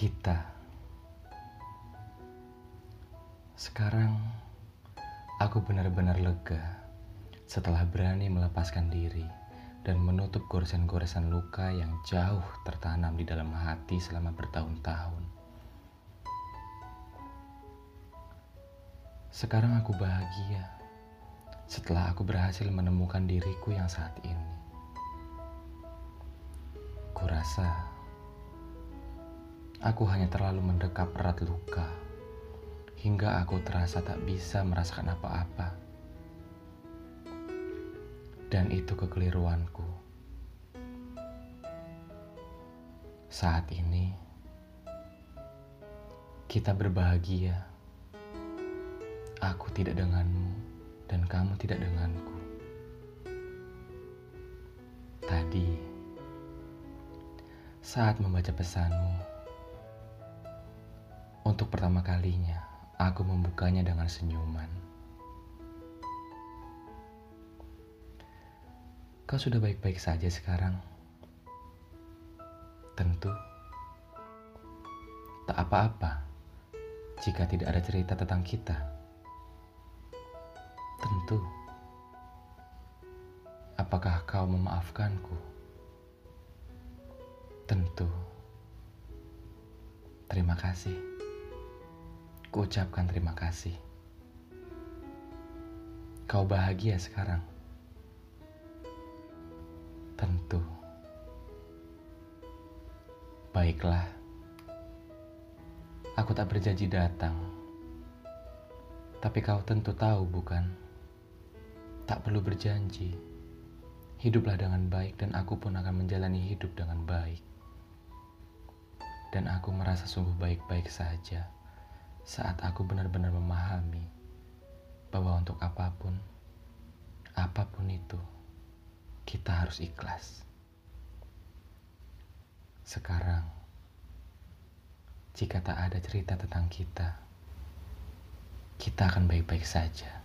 kita. Sekarang aku benar-benar lega setelah berani melepaskan diri dan menutup goresan-goresan luka yang jauh tertanam di dalam hati selama bertahun-tahun. Sekarang aku bahagia setelah aku berhasil menemukan diriku yang saat ini. Kurasa aku hanya terlalu mendekap erat luka hingga aku terasa tak bisa merasakan apa-apa. Dan itu kekeliruanku. Saat ini kita berbahagia. Aku tidak denganmu dan kamu tidak denganku. Tadi saat membaca pesanmu untuk pertama kalinya aku membukanya dengan senyuman. Kau sudah baik-baik saja sekarang. Tentu tak apa-apa jika tidak ada cerita tentang kita. Tentu, apakah kau memaafkanku? Tentu, terima kasih. Kuucapkan terima kasih. Kau bahagia sekarang. Tentu. Baiklah. Aku tak berjanji datang. Tapi kau tentu tahu, bukan? Tak perlu berjanji. Hiduplah dengan baik dan aku pun akan menjalani hidup dengan baik. Dan aku merasa sungguh baik-baik saja saat aku benar-benar memahami bahwa untuk apa pun, apa pun itu, kita harus ikhlas. Sekarang, jika tak ada cerita tentang kita, kita akan baik-baik saja.